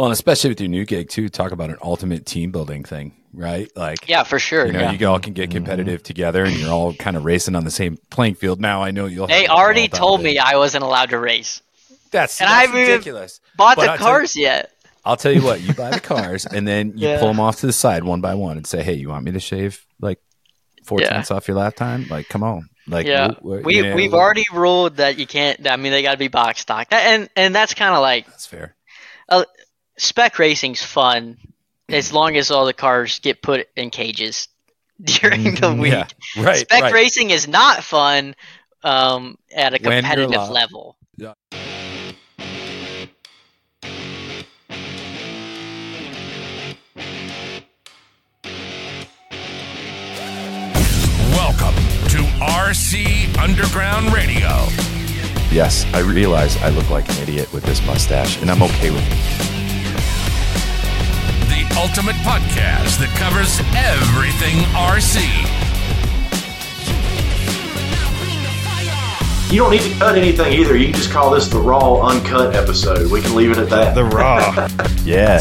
Well, and especially with your new gig too, talk about an ultimate team building thing, right? Like, Yeah, for sure. you know, yeah. you all can get competitive together, and you're all kind of racing on the same playing field. Now, I know you'll. They already told me I wasn't allowed to race. that's, and that's I haven't even ridiculous. Bought But the I'll cars yet. I'll tell you what, you buy the cars, and then you Yeah. pull them off to the side one by one, and say, "Hey, you want me to shave like four Yeah. tenths off your lap time? Like, come on, like, Yeah, we you know, we've already ruled that you can't. I mean, they got to be box stock, and and that's kind of like That's fair. Uh, spec racing's fun as long as all the cars get put in cages during the week. Mm-hmm. Yeah, right. spec right. racing is not fun um, at a competitive allowed. level. Welcome to RC Underground Radio. Yes, I realize I look like an idiot with this mustache, and I'm okay with it. The ultimate podcast that covers everything RC. You don't need to cut anything either. You can just call this the raw, uncut episode. We can leave it at that. The raw. Yeah.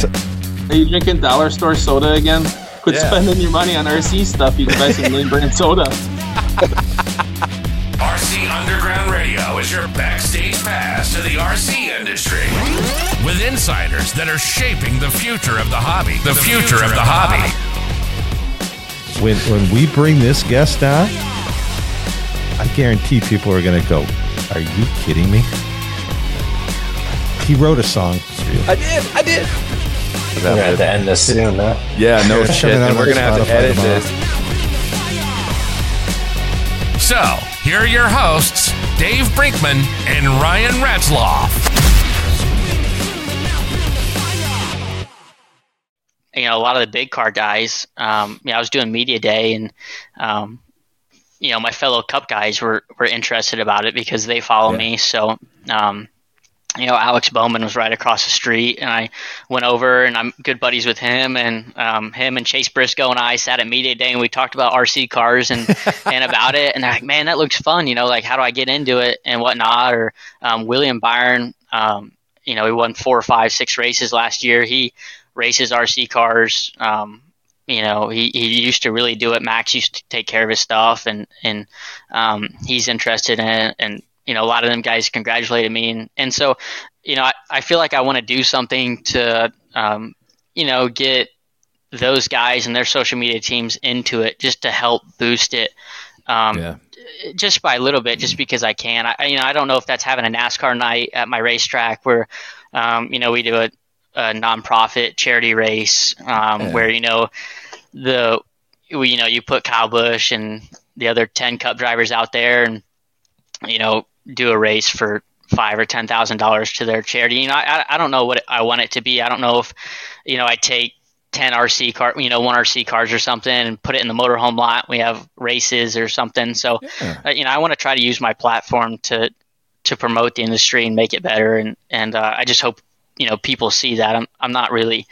Are you drinking dollar store soda again? Quit Yeah. spending your money on RC stuff. You can buy some name brand soda. RC Underground Radio is your backstage pass to the RC industry. With insiders that are shaping the future of the hobby. The, future, of the hobby. when when we bring this guest on, I guarantee people are going to go, "Are you kidding me?" He wrote a song. I did. I did. We're gonna have to end this soon, huh? Yeah, no shit. And we're gonna have to edit tomorrow. this. So, here are your hosts, Dave Brinkman and Ryan Ratzloff. you know, a lot of the big car guys. Um, you know, I was doing media day, and um, you know, my fellow Cup guys were were interested about it because they follow Yeah. me. So, um, you know, Alex Bowman was right across the street, and I went over, and I'm good buddies with him, and um, him and Chase Briscoe and I sat at media day, and we talked about RC cars and and about it, and they're like, man, that looks fun. You know, like how do I get into it and whatnot? Or um, William Byron. Um, you know, he won four or five, six races last year. He races RC cars. Um, you know, he, he used to really do it. Max used to take care of his stuff, and and um, he's interested in it. And you know, a lot of them guys congratulated me, and and so, you know, I, I feel like I want to do something to, um, you know, get those guys and their social media teams into it, just to help boost it. Um, Yeah. just by a little bit, just because I can. I, you know, I don't know if that's having a NASCAR night at my racetrack where, um, you know, we do a, a nonprofit charity race um, Yeah. where you know the, you know, you put Kyle Busch and the other ten Cup drivers out there, and you know, do a race for five or ten thousand dollars to their charity. You know, I, I don't know what I want it to be. I don't know if, you know, I take 10 RC car, you know, one RC cars or something and put it in the motorhome lot. We have races or something. So, Yeah. uh, you know, I want to try to use my platform to, to promote the industry and make it better. And, and, uh, I just hope, you know, people see that I'm, I'm not really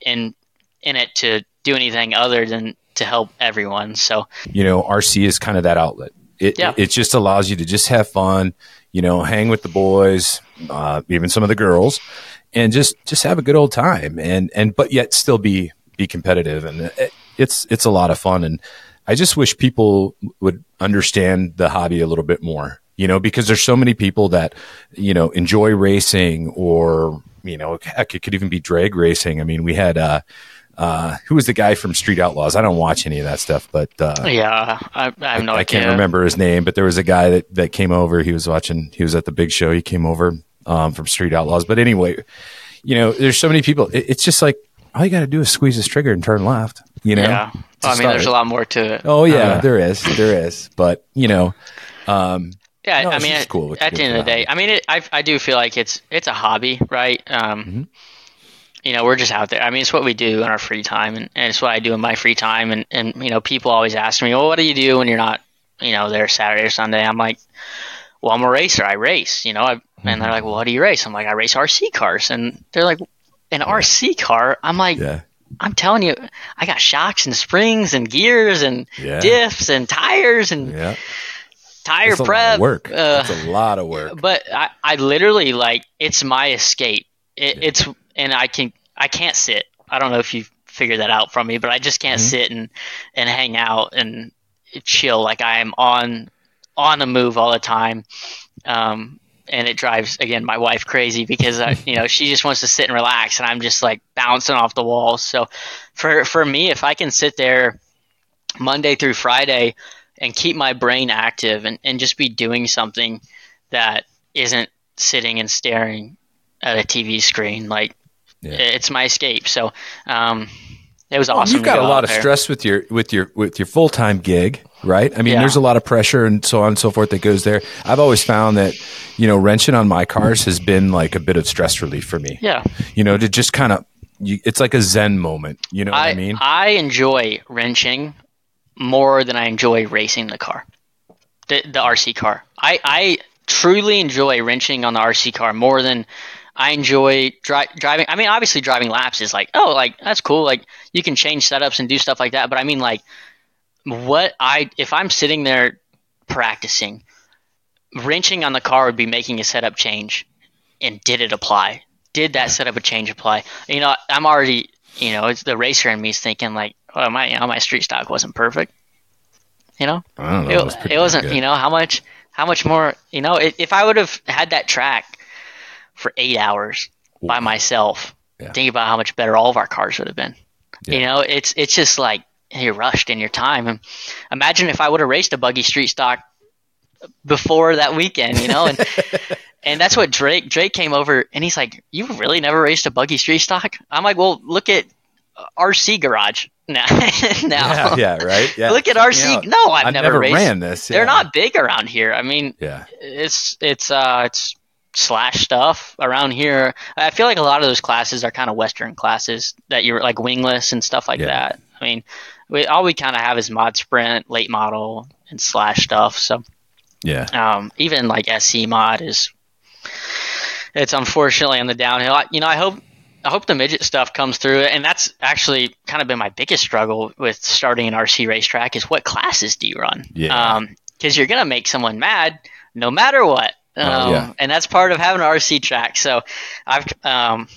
in, in it to do anything other than to help everyone. So, you know, RC is kind of that outlet. It Yeah. it just allows you to just have fun, you know, hang with the boys, uh, even some of the girls, and just just have a good old time, and and but yet still be be competitive, and it, it's it's a lot of fun, and I just wish people would understand the hobby a little bit more, you know, because there's so many people that you know enjoy racing or you know heck it could even be drag racing. I mean, we had. uh uh, who was the guy from Street Outlaws? I don't watch any of that stuff, but uh, yeah, I, I have no I, I can't remember his name, but there was a guy that, that came over. He was watching. He was at the big show. He came over um, from Street Outlaws. But anyway, you know, there's so many people. It, it's just like all you got to do is squeeze this trigger and turn left. You know. Yeah. to I mean, start there's it. a lot more to it. Oh yeah, Uh, there is. There is. But you know, um, Yeah, No, I mean, cool at the end of the the day, I mean, it, I I do feel like it's it's a hobby, right? Um, Mm-hmm. You know, we're just out there. I mean, it's what we do in our free time, and, and it's what I do in my free time. And and you know, people always ask me, well, what do you do when you're not, you know, there Saturday or Sunday? I'm like, well, I'm a racer. I race. You know, I, and Mm-hmm. they're like, well, what do you race? I'm like, I race RC cars, and they're like, an RC car? I'm like, yeah, I'm telling you, I got shocks and springs and gears and Yeah. diffs and tires and yeah. tire lot prep. of work. uh, That's a lot of work. but I, I literally like it's my escape. It, It's and I can I can't sit. I don't know if you figured that out from me, but I just can't Mm-hmm. sit and and hang out and chill. Like I am on on the move all the time. Um, and it drives again my wife crazy because I, you know she just wants to sit and relax, and I'm just like bouncing off the walls. So for for me, if I can sit there Monday through Friday and keep my brain active and, and just be doing something that isn't sitting and staring at a TV screen, like Yeah. it's my escape. So um, it was Well, awesome. You've got a lot of there. stress with your with your with your full time gig, right? I mean, Yeah. there's a lot of pressure and so on and so forth that goes there. I've always found that you know wrenching on my cars has been like a bit of stress relief for me. Yeah. You know, to just kind of you, it's like a zen moment. You know what I, I, mean? I enjoy wrenching more than I enjoy racing the car, the, the RC car. I, I truly enjoy wrenching on the RC car more than I enjoy dri- driving. I mean, obviously, driving laps is like, oh, like that's cool. Like you can change setups and do stuff like that. But I mean, like, what I if I'm sitting there practicing, wrenching on the car would be making a setup change, and did it apply? Did that setup a change apply? You know, I'm already, you know, it's the racer in me is thinking like, oh, my, you know, my street stock wasn't perfect. You know, I don't know. it, it was it wasn't. good. You know, how much, how much more? You know, if I would have had that track for eight hours by myself, Yeah. think about how much better all of our cars would have been. You know, it's it's just like you're rushed in your time. And imagine if I would have raced a buggy street stock before that weekend, you know, and and that's what Drake Drake came over and he's like, "You really never raced a buggy street stock?" I'm like, "Well, look at RC Garage now. now. Yeah, yeah, right. Yeah. Look at RC. No, I've I've never, never raced. ran this. They're not big around here. I mean, Yeah. it's it's uh it's slash stuff around here. I feel like a lot of those classes are kind of Western classes that you're like wingless and stuff like Yeah. that. I mean, we all we kind of have is mod sprint, late model, and slash stuff. So Yeah. um, even like SC mod is it's unfortunately on the downhill. I, you know, I hope I hope the midget stuff comes through, and that's actually kind of been my biggest struggle with starting an RC racetrack is what classes do you run? Yeah. because you're gonna make someone mad no matter what. Um, Oh, yeah. and that's part of having an RC track. So I've um,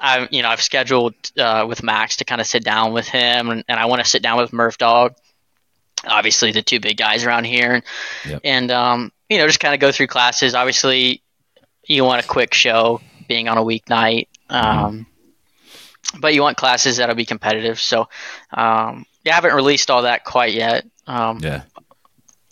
I you know I've scheduled uh, with Max to kind of sit down with him, and, and I want to sit down with Murph Dog. Obviously, the two big guys around here, and, Yep. and um, you know just kind of go through classes. Obviously, you want a quick show, being on a weeknight, um, but you want classes that'll be competitive. So um, yeah, I haven't released all that quite yet. Um, Yeah.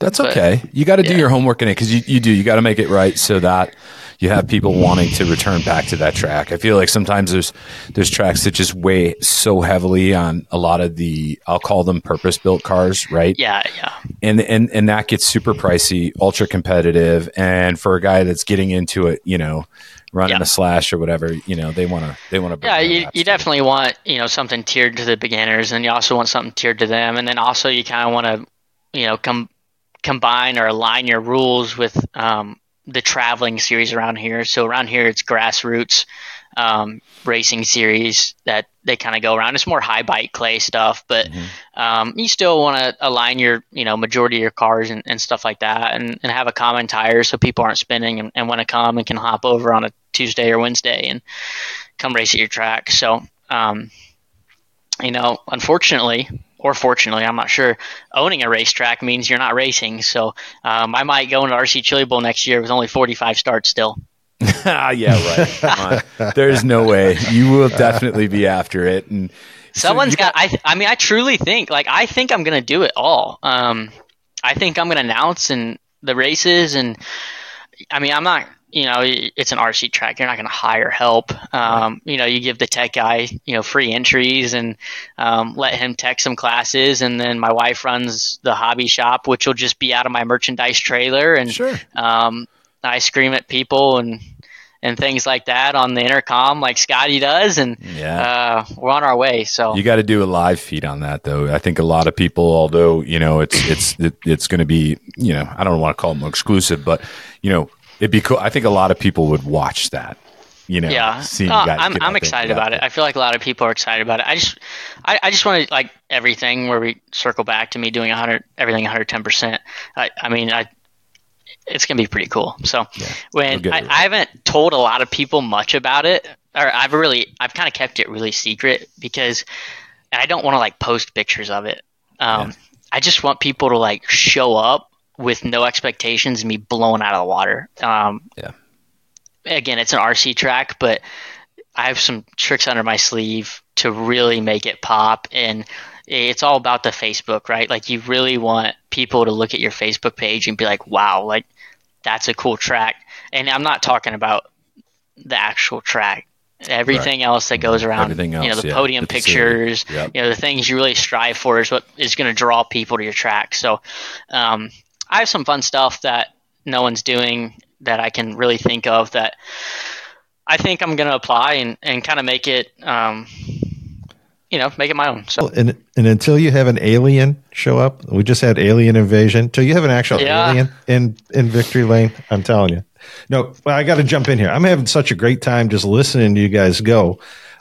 That's But- okay. You got to do yeah. your homework in it because you, you do. You got to make it right so that you have people wanting to return back to that track. I feel like sometimes there's there's tracks that just weigh so heavily on a lot of the I'll call them purpose built cars, right? yeah, yeah. and and and that gets super pricey, ultra competitive, and for a guy that's getting into it, you know, running Yeah. a slash or whatever, you know, they want to they want to. Yeah, you, you definitely want you know something tiered to the beginners, and you also want something tiered to them, and then also you kind of want to you know com- combine or align your rules with um, the traveling series around here. So around here, it's grassroots um, racing series that they kind of go around. It's more high bite clay stuff, but um, you still want to align your you know majority of your cars and, and stuff like that, and, and have a common tire so people aren't spinning and, and want to come and can hop over on a Tuesday or Wednesday and come race at your track. So, um, you know, unfortunately or fortunately, I'm not sure, owning a racetrack means you're not racing. So um, I might go into RC Chili Bowl next year with only 45 starts still. ah, yeah, right. There's no way you will definitely be after it, and so Someone's you got. I. I mean, I truly think like I think I'm gonna do it all. Um, I think I'm gonna announce and the races, and I mean, I'm not. You know, it's an RC track. You're not gonna hire help. Um, you know, you give the tech guy, you know, free entries and um, let him tech some classes, and then my wife runs the hobby shop, which will just be out of my merchandise trailer, and Sure. um, I scream at people and and things like that on the intercom, like Scotty does, and Yeah. uh, we're on our way. So You got to do a live feed on that, though. I think a lot of people, although you know, it's it's it, it's going to be, you know, I don't want to call them exclusive, but you know, it'd be cool. I think a lot of people would watch that. You know, yeah, seeing guys I'm I'm excited and get out about it. there. I feel like a lot of people are excited about it. I just I, I just want to like everything where we circle back to me doing 100 everything 110. percent I I mean I. It's gonna be pretty cool. So, when you'll I, it. I haven't told a lot of people much about it or I've really, I've kind of kept it really secret because I don't want to like post pictures of it. Um, yeah. I just want people to like show up with no expectations and be blown out of the water. Um, yeah. Again, it's an RC track, but I have some tricks under my sleeve to really make it pop. And it's all about the Facebook, right? Like you really want people to look at your Facebook page and be like, wow, like that's a cool track. And I'm not talking about the actual track. Everything right. else that goes around, Everything else, you know, the yeah. podium the pictures, yep. you know, the things you really strive for is what is going to draw people to your track. So, um, I have some fun stuff that no one's doing that I can really think of that I think I'm going to apply and, and kind of make it, um, you know, make it my own. So, and and until you have an alien show up, we just had alien invasion. Until you have an actual yeah. alien in in victory lane, I'm telling you. No, well, I got to jump in here. I'm having such a great time just listening to you guys go.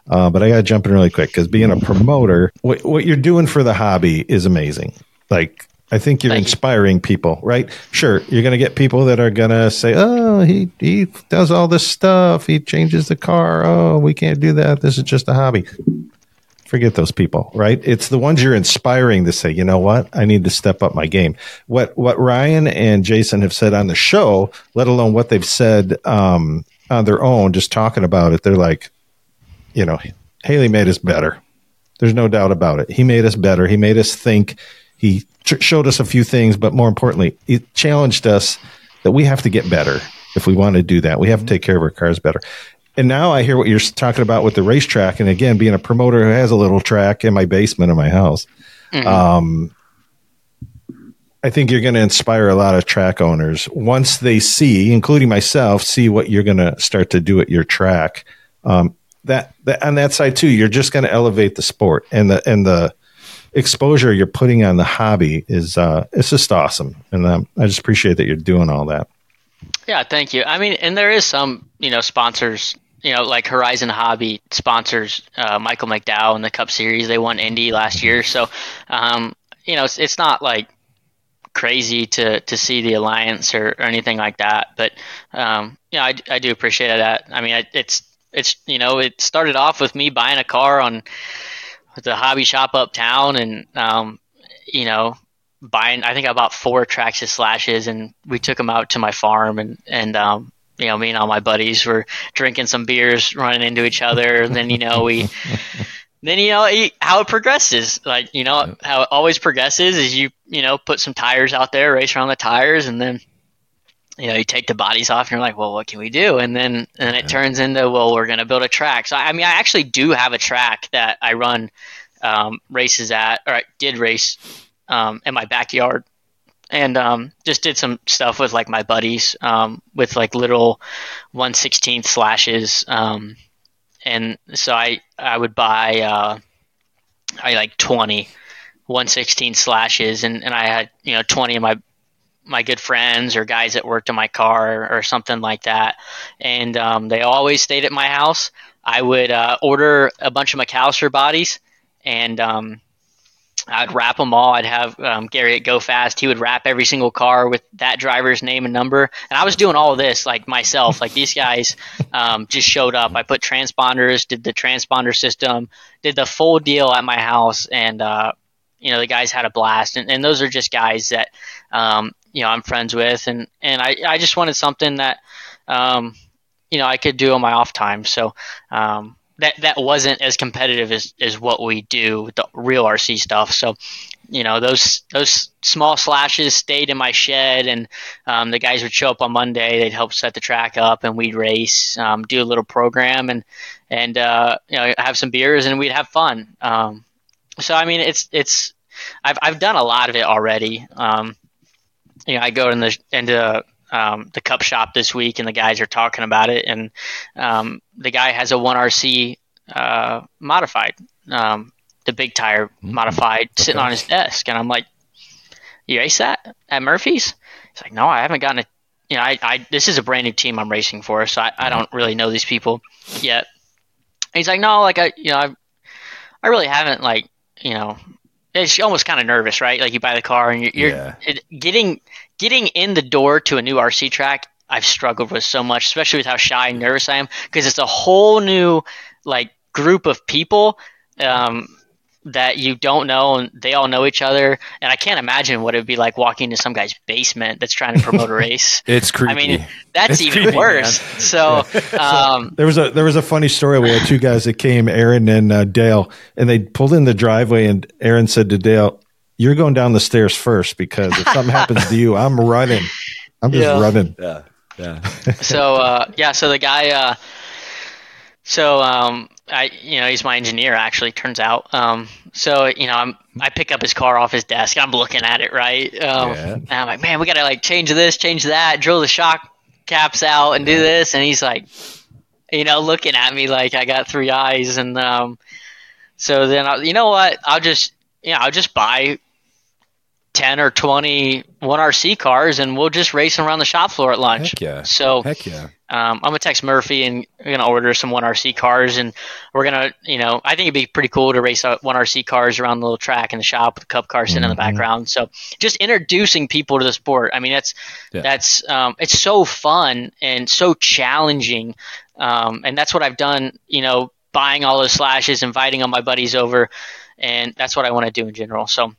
Uh, but I got to jump in really quick because being a promoter, what, what you're doing for the hobby is amazing. Like I think you're Thank inspiring you. people, right? Sure, you're going to get people that are going to say, "Oh, he he does all this stuff. He changes the car. Oh, we can't do that. This is just a hobby." forget those people, right? It's the ones you're inspiring to say, you know what, I need to step up my game. What what Ryan and Jason have said on the show, let alone what they've said um, on their own, just talking about it, they're like, you know, Haley made us better. There's no doubt about it. He made us better. He made us think. He showed us a few things, but more importantly, he challenged us that we have to get better if we want to do that. We have to take care of our cars better and now I hear what you're talking about with the racetrack. And again, being a promoter who has a little track in my basement of my house, mm-hmm. um, I think you're going to inspire a lot of track owners once they see, including myself, see what you're going to start to do at your track. Um, that, that on that side too, you're just going to elevate the sport and the and the exposure you're putting on the hobby is uh, it's just awesome. And um, I just appreciate that you're doing all that. Yeah, thank you. I mean, and there is some you know sponsors you know, like Horizon Hobby sponsors uh, Michael McDowell in the Cup Series. They won Indy last year, so um, you know, it's, it's not like crazy to to see the alliance or, or anything like that. But um, you know, I, I do appreciate that. I mean, it's it's you know, it started off with me buying a car on the hobby shop uptown, and um, you know, buying. I think I bought four Traxxas slashes, and we took them out to my farm, and and um, you know, me and all my buddies were drinking some beers, running into each other. And then, you know, we, then, you know, how it progresses. Like, you know, how it always progresses is you, you know, put some tires out there, race around the tires, and then, you know, you take the bodies off and you're like, well, what can we do? And then, and it turns into, well, we're going to build a track. So, I mean, I actually do have a track that I run um, races at, or I did race um, in my backyard and um, just did some stuff with like my buddies um, with like little 116th slashes um, and so I I would buy uh, I like 20 116 slashes and, and I had you know 20 of my my good friends or guys that worked on my car or, something like that and um, they always stayed at my house I would uh, order a bunch of McAllister bodies and um, I'd wrap them all. I'd have um, Gary at Go Fast. He would wrap every single car with that driver's name and number. And I was doing all this like myself. Like these guys um, just showed up. I put transponders, did the transponder system, did the full deal at my house, and uh, you know the guys had a blast. And, and those are just guys that um, you know I'm friends with, and and I I just wanted something that um, you know I could do on my off time. So um, that that wasn't as competitive as, as what we do with the real RC stuff. So, you know, those those small slashes stayed in my shed, and um, the guys would show up on Monday. They'd help set the track up, and we'd race, um, do a little program, and and uh, you know have some beers, and we'd have fun. Um, so I mean, it's it's I've I've done a lot of it already. Um, you know, I go in the into um, the cup shop this week, and the guys are talking about it. And um, the guy has a one RC uh, modified, um, the big tire mm-hmm. modified, okay. sitting on his desk, and I'm like, "You race that at Murphy's?" He's like, "No, I haven't gotten a." You know, I, I this is a brand new team I'm racing for, so I, I don't really know these people yet. And he's like, "No, like I, you know, I, I really haven't like, you know." It's almost kind of nervous, right? Like you buy the car and you're, you're yeah. it, getting getting in the door to a new RC track I've struggled with so much, especially with how shy and nervous I am, because it's a whole new like group of people. Um, that you don't know and they all know each other and i can't imagine what it would be like walking into some guy's basement that's trying to promote a race it's creepy i mean that's It's even creepy, worse man. so um, There was a there was a funny story. We had two guys that came, Aaron and uh, Dale, and they pulled in the driveway, and Aaron said to Dale, "You're going down the stairs first because if something happens to you, I'm running. I'm just Yeah. running." yeah yeah so uh, yeah, so the guy, uh, so um, I, you know, he's my engineer. Actually, turns out. Um, so you know, I'm I pick up his car off his desk. I'm looking at it, right? Um, Yeah. And I'm like, man, we gotta like change this, change that, drill the shock caps out, and do this. And he's like, you know, looking at me like I got three eyes. And um, so then, I, you know what? I'll just, you know, I'll just buy. 10 or 20 1RC cars and we'll just race them around the shop floor at lunch. Heck yeah. So heck yeah um, I'm gonna text Murphy and we're gonna order some one RC cars and we're gonna, you know, I think it'd be pretty cool to race out one RC cars around the little track in the shop with the cup car sitting in the background. So just introducing people to the sport. I mean, that's Yeah. that's um, it's so fun and so challenging, um, and that's what I've done. You know, buying all those slashes, inviting all my buddies over, and that's what I want to do in general. So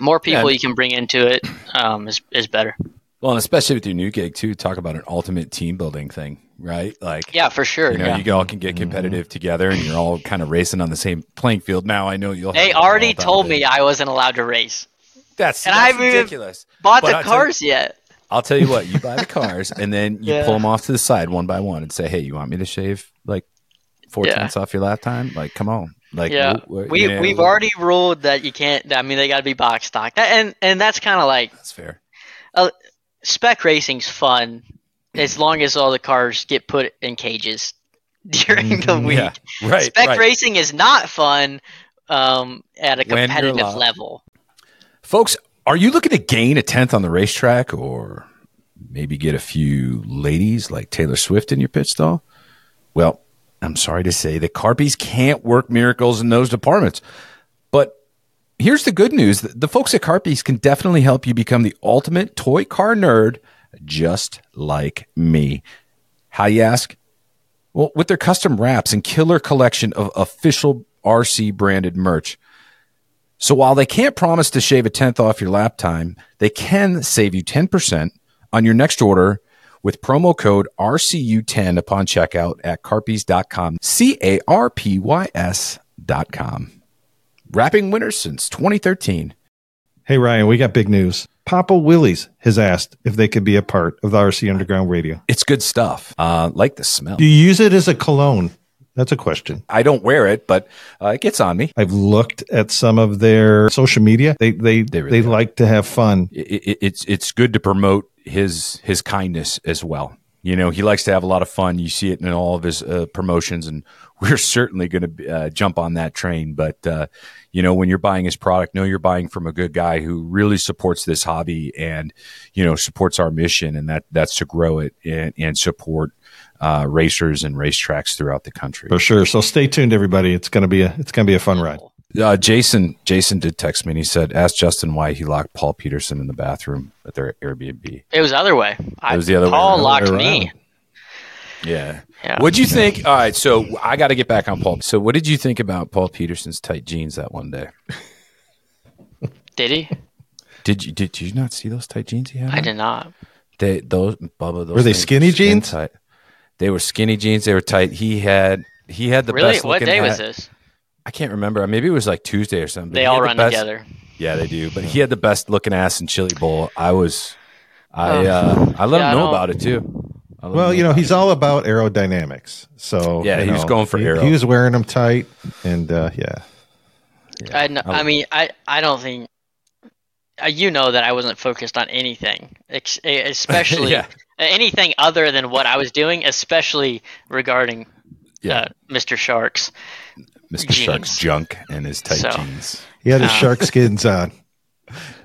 more people Yeah. you can bring into it um, is is better. Well and especially with your new gig too talk about an ultimate team building thing right like Yeah, for sure. you know yeah. you all can get mm-hmm. competitive together and you're all kind of racing on the same playing field now i know you'll They have already told me I wasn't allowed to race. that's, and that's I haven't ridiculous Bought But the I'll tell- cars yet? I'll tell you what, you buy the cars and then you Yeah. pull them off to the side one by one and say, "Hey, you want me to shave like four Yeah. tenths off your lap time? Like, come on." Like, Yeah, wh- wh- we you know, we've already ruled that you can't. I mean, they got to be box stock, That- and and that's kind of like That's fair. Spec racing's fun as long as all the cars get put in cages during the week. Mm-hmm. Yeah, right. spec right. racing is not fun um, at a competitive level. Folks, are you looking to gain a tenth on the racetrack or maybe get a few ladies like Taylor Swift in your pit stall? Well, I'm sorry to say that Carpies can't work miracles in those departments. But here's the good news the folks at Carpies can definitely help you become the ultimate toy car nerd, just like me. How you ask? Well, with their custom wraps and killer collection of official RC branded merch. So while they can't promise to shave a tenth off your lap time, they can save you 10% on your next order with promo code RCU10 upon checkout at carpies.com. C A R P Y S.com. Wrapping winners since 2013. Hey Ryan, we got big news. Papa Willie's has asked if they could be a part of the RC Underground Radio. It's good stuff. Uh, like the smell. Do you use it as a cologne? That's a question. I don't wear it, but uh, it gets on me. I've looked at some of their social media. They they They they, really are. like to have fun. it, it, it's it's good to promote his his kindness as well. You know, he likes to have a lot of fun. You see it in all of his uh, promotions, and we're certainly going to uh, jump on that train. But uh, you know, when you're buying his product, know you're buying from a good guy who really supports this hobby and you know supports our mission, and that that's to grow it and, and support uh, racers and racetracks throughout the country. For sure. So stay tuned, everybody. It's gonna be a it's gonna be a fun ride. Uh, Jason Jason did text me and he said, "Ask Justin why he locked Paul Peterson in the bathroom at their Airbnb." It was the other way. I, was the other way Paul locked Way me. Yeah. Yeah. What'd you think? All right, so I got to get back on Paul. So, what did you think about Paul Peterson's tight jeans that one day? Did he? Did you did you not see those tight jeans he had? I on? did not. They those Bubba. Those Were they things skinny skin jeans? Tight. They were skinny jeans. They were tight. He had he had the really? best. What looking day was this? I can't remember. Maybe it was like Tuesday or something. They all had the run best- together. Yeah, they do. But he had the best looking ass in Chili Bowl. I was. I uh, I let Yeah, him know about it too. Well, him you know, he's it. all about aerodynamics. So Yeah, you he was know, going for he, aero. He was wearing them tight, and uh, yeah, I, kn- I I mean, I, I don't think uh, you know that I wasn't focused on anything, ex- especially Yeah. anything other than what I was doing, especially regarding Yeah. uh, Mr. Sharks. Mr. Shark's junk and his tight So- jeans. he had his Uh, shark skins on.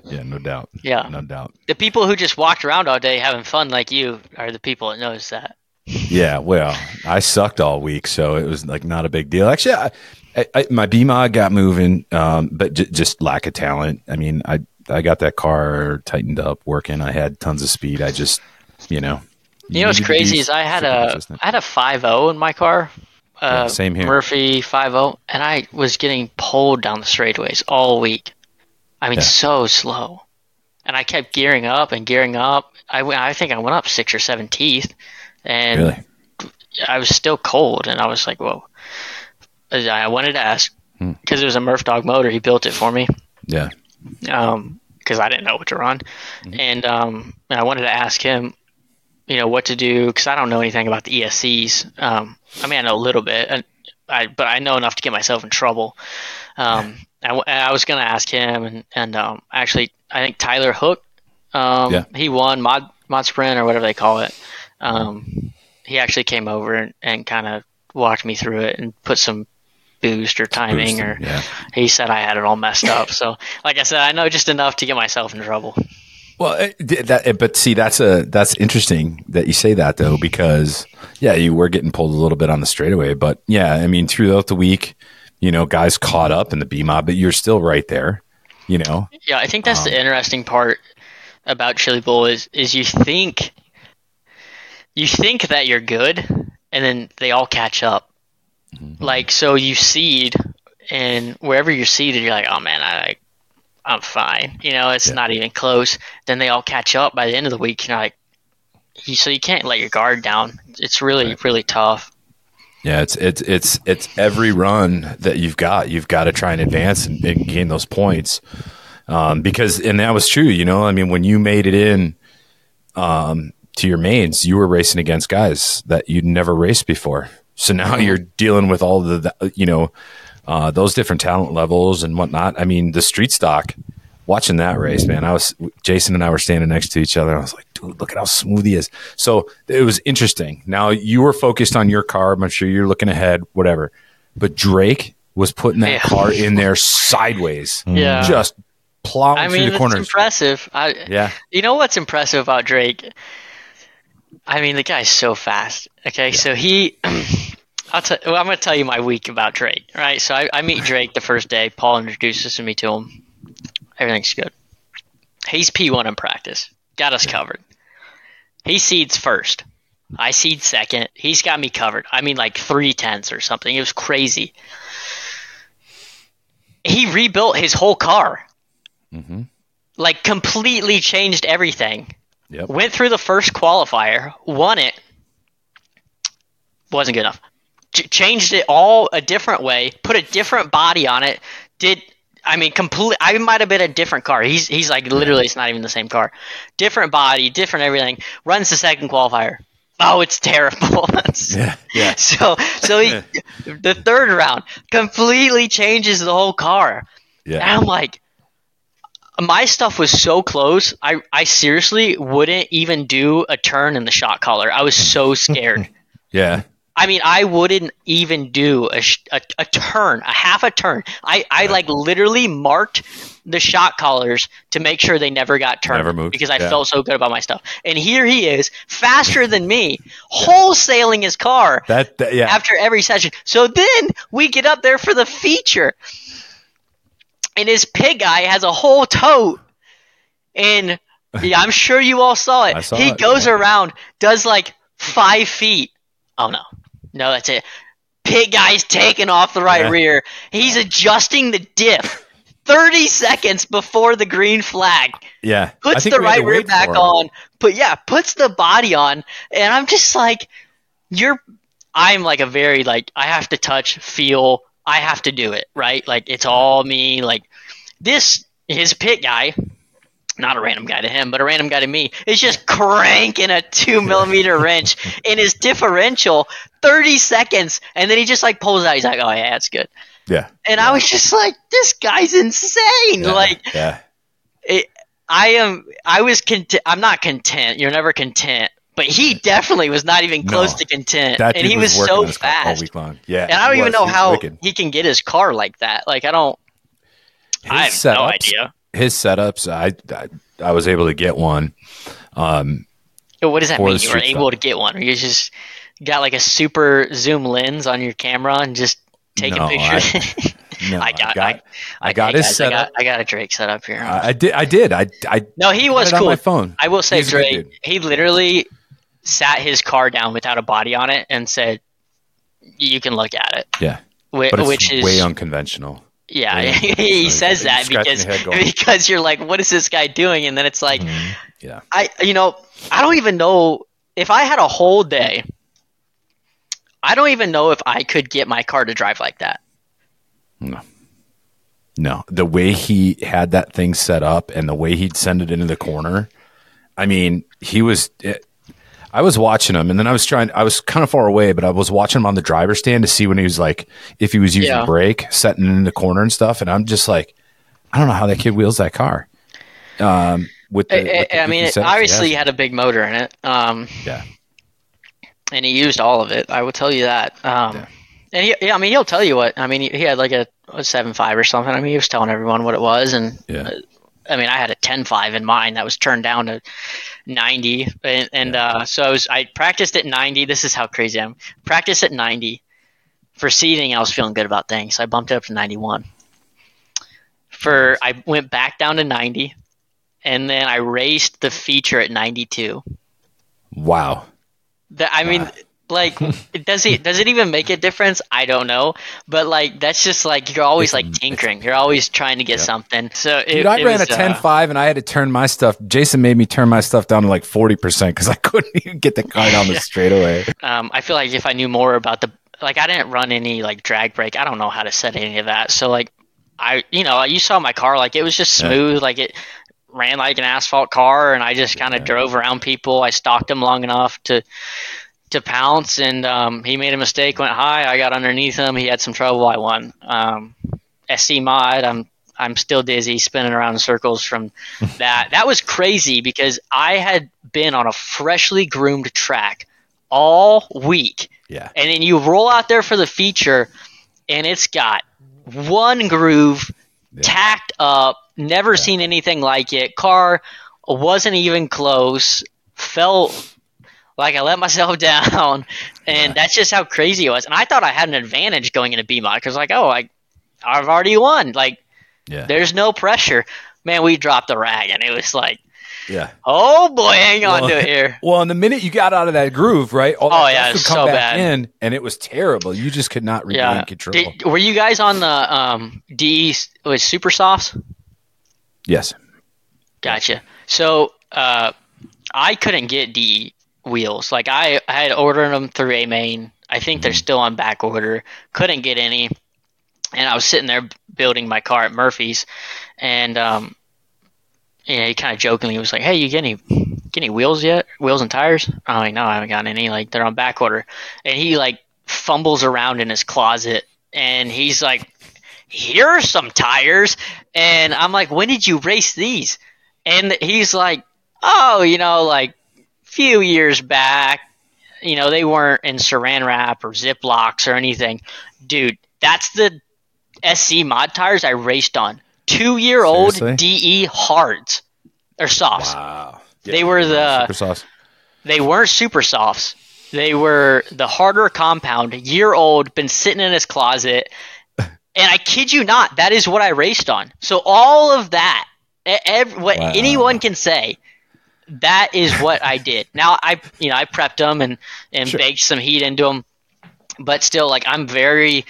Yeah, no doubt. Yeah. no doubt. The people who just walked around all day having fun like you are the people that notice that. Yeah, well, I sucked all week, so it was like not a big deal. Actually, I, I, I, my BMOD got moving, um, but j- just lack of talent. I mean, I I got that car tightened up, working. I had tons of speed. I just, you know, You, know what's crazy is I had a I had a five zero in my car. Uh, yeah, same here. Murphy five zero, and I was getting pulled down the straightaways all week. I mean, yeah. so slow, and I kept gearing up and gearing up. I I think I went up six or seven teeth, and really? I was still cold, and I was like, "Whoa!" I wanted to ask because hmm. it was a Murph Dog motor. He built it for me. Yeah. Um, because I didn't know what to run, mm-hmm. and um, and I wanted to ask him, you know, what to do because I don't know anything about the ESCs. Um, I mean, I know a little bit, and I but I know enough to get myself in trouble. Um, I, I was gonna ask him, and and um, actually, I think Tyler Hook, um, yeah. he won mod mod sprint or whatever they call it. Um, he actually came over and, and kind of walked me through it and put some boost or timing or yeah. he said I had it all messed up. So, like I said, I know just enough to get myself in trouble. Well, that, but see, that's a that's interesting that you say that though, because yeah, you were getting pulled a little bit on the straightaway, but yeah, I mean, throughout the week, you know, guys caught up in the B mod, but you're still right there, you know. Yeah, I think that's um, the interesting part about Chili Bowl is is you think you think that you're good, and then they all catch up, Mm-hmm. Like so, you seed, and wherever you're seeded, you're like, oh man, I I'm fine. You know, it's yeah. not even close. Then they all catch up by the end of the week. You're like, so you can't let your guard down. It's really right. really tough. Yeah, it's it's it's it's every run that you've got, you've got to try and advance and, and gain those points. Um, because and that was true, you know. I mean, when you made it in um, to your mains, you were racing against guys that you'd never raced before. So now you're dealing with all the, you know, uh, those different talent levels and whatnot. I mean, the street stock, watching that race, man, I was, Jason and I were standing next to each other. I was like, dude, look at how smooth he is. So it was interesting. Now you were focused on your car. I'm sure you're looking ahead, whatever. But Drake was putting that yeah. car in there sideways. Yeah. Just plowing I mean, through the corners. impressive. I, yeah. You know what's impressive about Drake? I mean, the guy's so fast. Okay, yeah. so he, I'll tell. Well, I'm going to tell you my week about Drake. Right. So I, I meet Drake the first day. Paul introduces me to him. Everything's good. He's P1 in practice. Got us covered. He seeds first. I seed second. He's got me covered. I mean, like three tenths or something. It was crazy. He rebuilt his whole car. Mm-hmm. Like completely changed everything Yep. Went through the first qualifier, won it. Wasn't good enough. Ch- changed it all a different way, put a different body on it. Did I mean complete? I might have been a different car. He's he's like literally, it's not even the same car. Different body, different everything. Runs the second qualifier. Oh, it's terrible. yeah, yeah. So so he, the third round completely changes the whole car. Yeah. And I'm like, my stuff was so close. I, I seriously wouldn't even do a turn in the shock collar. I was so scared. yeah. I mean, I wouldn't even do a, a, a, turn, a half a turn. I, I like literally marked the shock collars to make sure they never got turned never moved. because I yeah. felt so good about my stuff. And here he is, faster than me, wholesaling his car that, that yeah. after every session. So then we get up there for the feature and his pit guy has a whole tote. And yeah, I'm sure you all saw it. Saw he it, goes yeah. around, does like five feet. Oh no, no, that's it. Pit guy's taking off the right yeah. rear. He's adjusting the diff. 30 seconds before the green flag. Yeah. Puts the right rear back on. But yeah, puts the body on. And I'm just like, you're, I'm like a very, like, I have to touch, feel, I have to do it, right? Like it's all me. Like this, his pit guy, not a random guy to him, but a random guy to me, is just cranking a two millimeter wrench in his differential, thirty seconds, and then he just like pulls out. He's like, "Oh yeah, that's good." Yeah. And yeah. I was just like, "This guy's insane!" Yeah. Like, yeah. It, I am. I was content. I'm not content. You're never content but he definitely was not even close no, to content, and he was, was so fast all week long. Yeah, and I don't even know how wicked. he can get his car like that. Like I don't. His I have setups, no idea. His setups, I, I, I was able to get one. Um, what does that mean? You were able to get one? You just got like a super zoom lens on your camera and just take no, pictures. No, I got, I got, I, I got his setup. I got, I got, a Drake setup here. Uh, I did, I did, I, I. No, he was cool. my phone. I will say, He's Drake. He literally sat his car down without a body on it and said, "You can look at it." Yeah, it's which is way unconventional. Yeah, Yeah. he says that because your head going, because you're like, what is this guy doing? And then it's like, mm-hmm. Yeah, I you know I don't even know if I had a whole day. I don't even know if I could get my car to drive like that. No. No, the way he had that thing set up and the way he'd send it into the corner. I mean, he was. It, I was watching him, and then I was trying. I was kind of far away, but I was watching him on the driver's stand to see when he was like, if he was using Yeah. brake, setting in the corner and stuff. And I'm just like, I don't know how that kid wheels that car. Um, with the, I, with the I- mean, it obviously yeah. had a big motor in it. Um, Yeah. and he used all of it. I will tell you that. Um, Yeah. and he, yeah, I mean, he'll tell you what. I mean, he, he had like a, a seven five or something. I mean, he was telling everyone what it was, and Yeah. I mean, I had a ten five in mine that was turned down to ninety, and, and uh, so I was I practiced at ninety. This is how crazy I am. Practice at ninety for seating. I was feeling good about things. So I bumped it up to ninety one. For I went back down to ninety, and then I raced the feature at ninety two. Wow. That I mean, like, does it does it even make a difference? I don't know, but like that's just like you're always It's- like tinkering. You're always trying to get something. So it, Dude, I it ran was, a 10 uh, 5 and I had to turn my stuff. Jason made me turn my stuff down to like 40% because I couldn't even get the car down the straightaway. um, I feel like if I knew more about the like, I didn't run any like drag brake. I don't know how to set any of that. So like, I you know you saw my car like it was just Yeah. smooth. Like it ran like an asphalt car, and I just kind of drove around people. I stalked them long enough to to pounce, and um, he made a mistake, went high. I got underneath him. He had some trouble. I won. Um, SC mod. I'm I'm still dizzy, spinning around in circles from that. That was crazy because I had been on a freshly groomed track all week, Yeah. and then you roll out there for the feature, and it's got one groove, tacked up. Never seen anything like it. Car wasn't even close. Felt like I let myself down, and that's just how crazy it was. And I thought I had an advantage going into B mod because, like, oh, I, I've already won. Like, Yeah. there's no pressure. Man, we dropped the rag, and it was like, Yeah. oh boy, hang on Well, to it here. Well, and the minute you got out of that groove, right? All Oh, yeah, it's come so back bad. in, and it was terrible. You just could not regain Yeah. control. Did, were you guys on the um, DE was Super Softs? yes. Gotcha. So uh, I couldn't get D wheels. Like I, I had ordered them through A-Main. I think they're still on back order. Couldn't get any, and I was sitting there building my car at Murphy's, and um, yeah, he kind of jokingly was like, "Hey, you get any get any wheels yet? Wheels and tires?" I'm like, "No, I haven't gotten any. Like they're on back order." And he like fumbles around in his closet, and he's like, "Here are some tires," and I'm like, "When did you race these?" And he's like, "Oh, you know, like few years back, you know, they weren't in saran wrap or Ziplocs or anything. Dude, that's the SC mod tires I raced on. Two year old DE hards or softs. Wow. They were the- super sauce. They weren't super softs. They were the harder compound, year old, been sitting in his closet. And I kid you not, that is what I raced on. So all of that, e- ev- what Wow. anyone can say, that is what I did. Now I, you know, I prepped them and and Sure. baked some heat into them, but still, like I'm very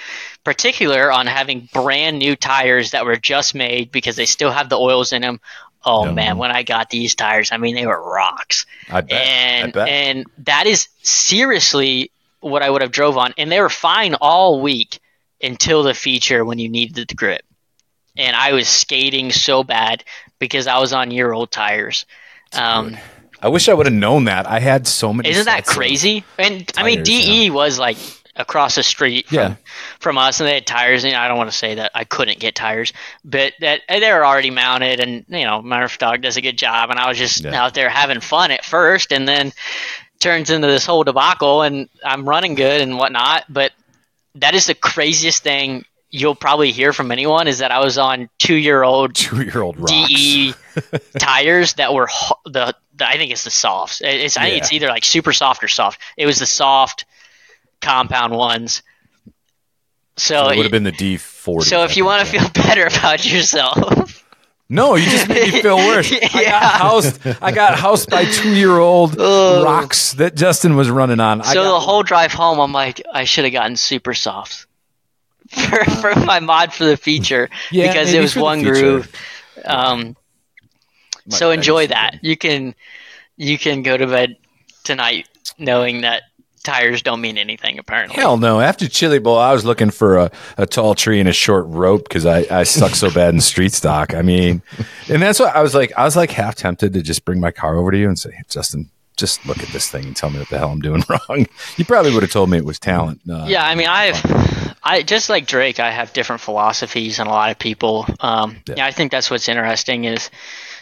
particular on having brand new tires that were just made because they still have the oils in them. Oh Yeah. man, when I got these tires, I mean they were rocks I bet. I and bet. and that is seriously what I would have drove on, and they were fine all week until the feature when you needed the grip, and I was skating so bad because I was on year old tires. Um, I wish I would have known that. I had so many. isn't that crazy? And I mean, tires, DE was like across the street from, Yeah. from us, and they had tires. And I don't want to say that I couldn't get tires, but that they were already mounted, and you know, Murph Dog does a good job. And I was just Yeah. out there having fun at first, and then turns into this whole debacle, and I'm running good and whatnot. But that is the craziest thing you'll probably hear from anyone is that I was on two year old two-year-old. DE tires that were the, the I think it's the softs. It's I think it's either like super soft or soft. It was the soft compound ones. So, it would have been the D40. so if you want to feel better about yourself, No, you just made me feel worse. yeah. I got housed. I got housed by two year old rocks that Justin was running on. I So got, the whole drive home, I'm like, I should have gotten super soft for, for my mod for the feature Yeah, because it was one groove. Um, so enjoy that. You can you can go to bed tonight knowing that tires don't mean anything. Apparently, Hell no. After Chili Bowl, I was looking for a, a tall tree and a short rope because I, I suck so bad in street stock. I mean, and that's what I was like. I was like half tempted to just bring my car over to you and say, Justin, just look at this thing and tell me what the hell I'm doing wrong. You probably would have told me it was talent. Uh, Yeah, I mean, I've, I just like Drake, I have different philosophies than a lot of people. Um, Yeah. yeah. I think that's what's interesting is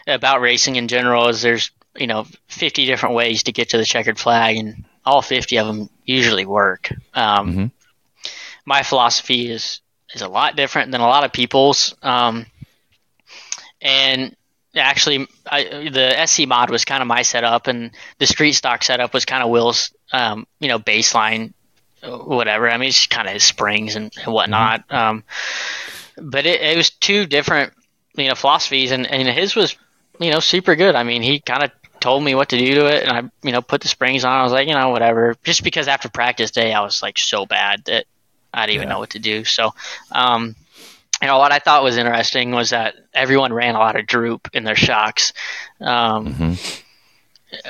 about racing in general is there's you know 50 different ways to get to the checkered flag, and all 50 of them usually work. Um, Mhm. My philosophy is is a lot different than a lot of people's, um, and actually, I, the SC mod was kind of my setup, and the street stock setup was kind of Will's, um, you know, baseline whatever. I mean, it's kind of springs and, and whatnot. Um, but it, it was two different, you know, philosophies, and, and his was, you know, super good. I mean, he kind of told me what to do to it, and I, you know, put the springs on. I was like, you know, whatever. Just because after practice day, I was like so bad that I didn't even know what to do. So, um, you know, what I thought was interesting was that everyone ran a lot of droop in their shocks, um, Mhm.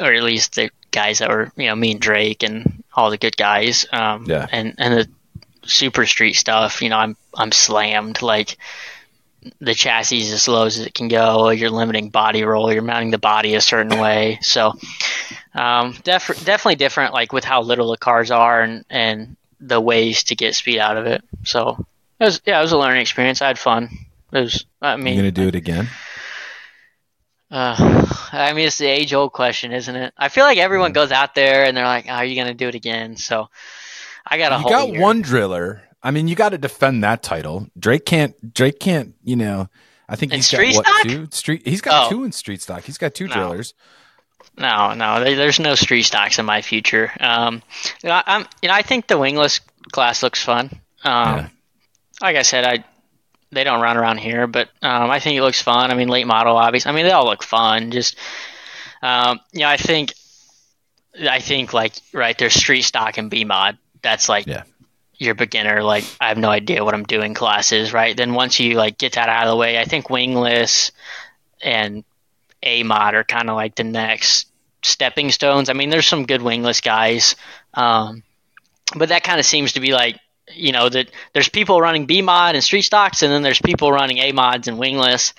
or at least the guys that were, you know, me and Drake and all the good guys. Um, Yeah. And and the super street stuff, you know, I'm I'm slammed like the chassis is as low as it can go. You're limiting body roll. You're mounting the body a certain way. So, um, def- definitely different, like with how little the cars are and and the ways to get speed out of it. So, it was yeah, it was a learning experience. I had fun. It was. I mean, You to do it again? Uh, I mean, it's the age old question, isn't it? I feel like everyone goes out there and they're like, "Oh, "Are you going to do it again?" So, I got a You got year. one driller. I mean, you got to defend that title. Drake can't. Drake can't. You know. I think In he's street got what two street. He's got Oh. two in street stock. He's got two No. drillers. No, no, there, there's no street stocks in my future. Um, you know, I, I'm, you know, I think the wingless class looks fun. Um, Yeah. like I said, I they don't run around here, but um, I think it looks fun. I mean, late model, obviously. I mean, they all look fun. Just, um, you know, I think, I think like right there's street stock and B mod. That's like Yeah. your beginner. Like I have no idea what I'm doing classes. Right. Then once you like get that out of the way, I think wingless and A mod are kind of like the next stepping stones. I mean, there's some good wingless guys, um, but that kind of seems to be like you know that there's people running B mod and street stocks, and then there's people running A mods and wingless,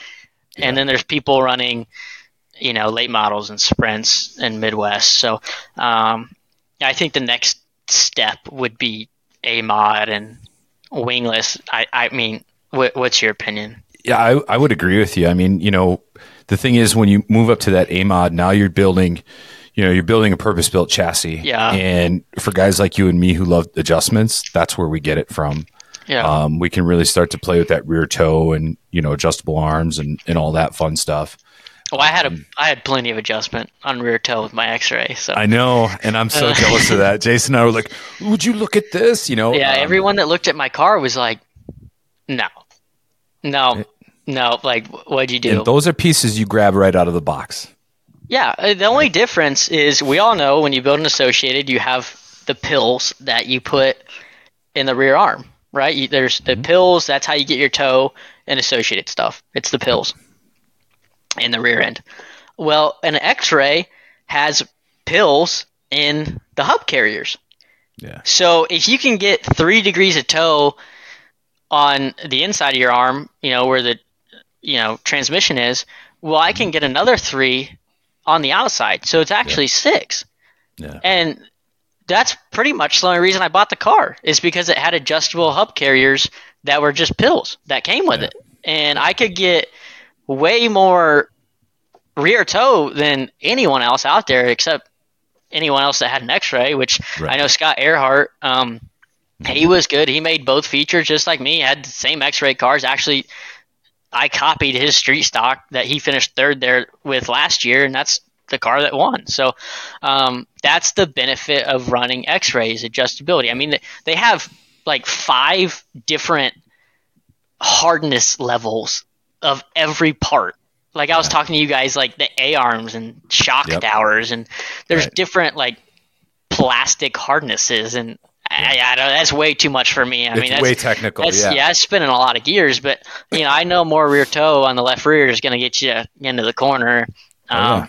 and then there's people running you know late models and sprints and Midwest. So um, I think the next step would be A mod and wingless. I I mean, what, what's your opinion? Yeah, I, I would agree with you. I mean, you know, the thing is when you move up to that A mod, now you're building, you know, you're building a purpose built chassis. Yeah. And for guys like you and me who love adjustments, that's where we get it from. Yeah. Um, we can really start to play with that rear toe and, you know, adjustable arms and, and all that fun stuff. Oh, I had a I had plenty of adjustment on rear toe with my X-ray. So I know. And I'm so jealous of that. Jason and I were like, would you look at this? You know? yeah, um, everyone that looked at my car was like, "No, no, no." Like, what'd you do? And those are pieces you grab right out of the box. Yeah, uh, the only difference is we all know when you build an associated, you have the pills that you put in the rear arm, right? You, there's the pills. That's how you get your toe and associated stuff. It's the pills in the rear end. Well, an X-ray has pills in the hub carriers. Yeah. So if you can get three degrees of toe on the inside of your arm, you know where the you know transmission is, well, I can get another three on the outside. So it's actually six, Yeah. and that's pretty much the only reason I bought the car is because it had adjustable hub carriers that were just pills that came with Yeah. it, and I could get way more rear toe than anyone else out there except anyone else that had an X-ray, which Right. I know Scott Earhart. Um, he was good. He made both features just like me. Had the same X-ray cars. Actually, I copied his street stock that he finished third there with last year, and that's the car that won. So um, that's the benefit of running X-rays adjustability. I mean, they, they have like five different hardness levels of every part like I was talking to you guys, like the A arms and shock Yep. towers, and there's Right. different like plastic hardnesses, and I, I don't, that's way too much for me. I it's mean, that's, way technical. that's, yeah. yeah. it's spinning a lot of gears, but you know, I know more rear toe on the left rear is going to get you into the corner. Oh, Um, yeah.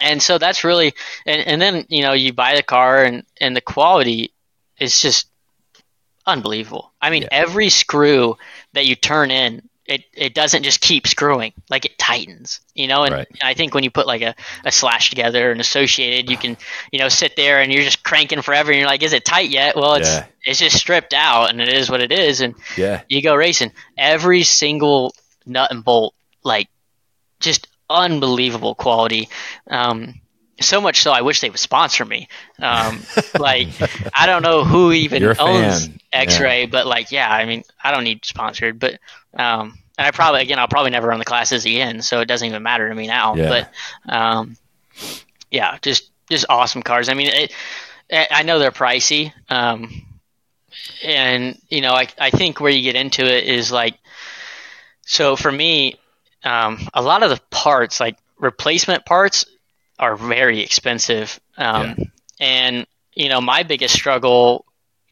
and so that's really, and, and then you know, you buy the car, and and the quality is just unbelievable. I mean, Yeah. every screw that you turn in. It, it doesn't just keep screwing like it tightens you know and Right. I think when you put like a, a slash together and associated you can you know sit there and you're just cranking forever and you're like is it tight yet well it's Yeah. it's just stripped out and it is what it is and Yeah. you go racing every single nut and bolt like just unbelievable quality um so much so I wish they would sponsor me. Um, like I don't know who even owns fan. X-Ray, but like yeah, I mean I don't need sponsored, but um, and I probably again I'll probably never run the classes again, so it doesn't even matter to me now. Yeah. But um, yeah, just just awesome cars. I mean, it, I I know they're pricey, um, and you know I I think where you get into it is like so for me, um, a lot of the parts like replacement parts are very expensive, um, and you know my biggest struggle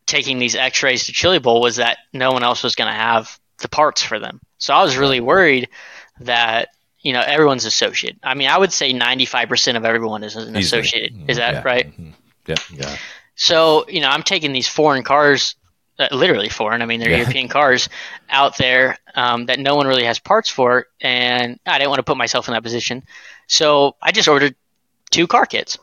taking these X-rays to Chili Bowl was that no one else was going to have the parts for them. So I was really worried that you know everyone's associate. I mean, I would say 95% of everyone is an Easily. associate. Is that Yeah. right? Yeah. Yeah. So you know, I'm taking these foreign cars, uh, literally foreign. I mean, they're Yeah. European cars out there um, that no one really has parts for, and I didn't want to put myself in that position. So I just ordered two car kits.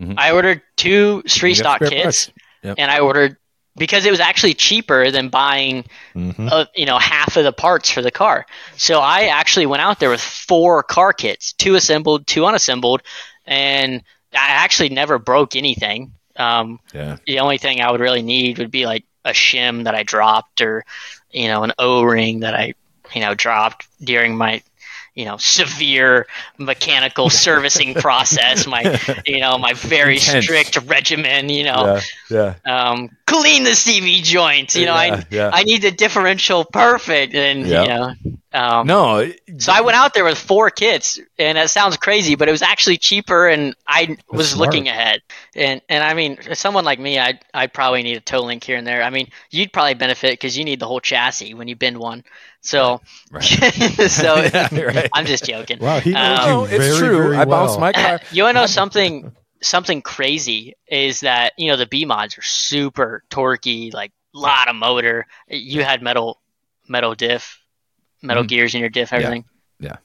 Mhm. I ordered two street stock kits. Yep. and I ordered because it was actually cheaper than buying Mm-hmm. uh, you know half of the parts for the car. So I actually went out there with four car kits, two assembled, two unassembled, and I actually never broke anything. Um, Yeah. the only thing I would really need would be like a shim that I dropped or you know an O ring that I you know dropped during my you know severe mechanical servicing process my you know my very Intense. strict regimen you know Yeah. um, clean the CV joints. You know, Yeah, I yeah. I need the differential perfect, and Yeah. you know, um, No. So I went out there with four kits, and that sounds crazy, but it was actually cheaper, and I was smart. looking ahead. And and I mean, someone like me, I I probably need a toe link here and there. I mean, you'd probably benefit because you need the whole chassis when you bend one. So Right. so Yeah, right. I'm just joking. Wow, he knows Um, you No, very, it's true. very I bounced well. my car. you want to know something something crazy is that you know the B mods are super torquey, like a lot of motor. You had metal metal diff, metal Mhm. gears in your diff, everything. Yeah.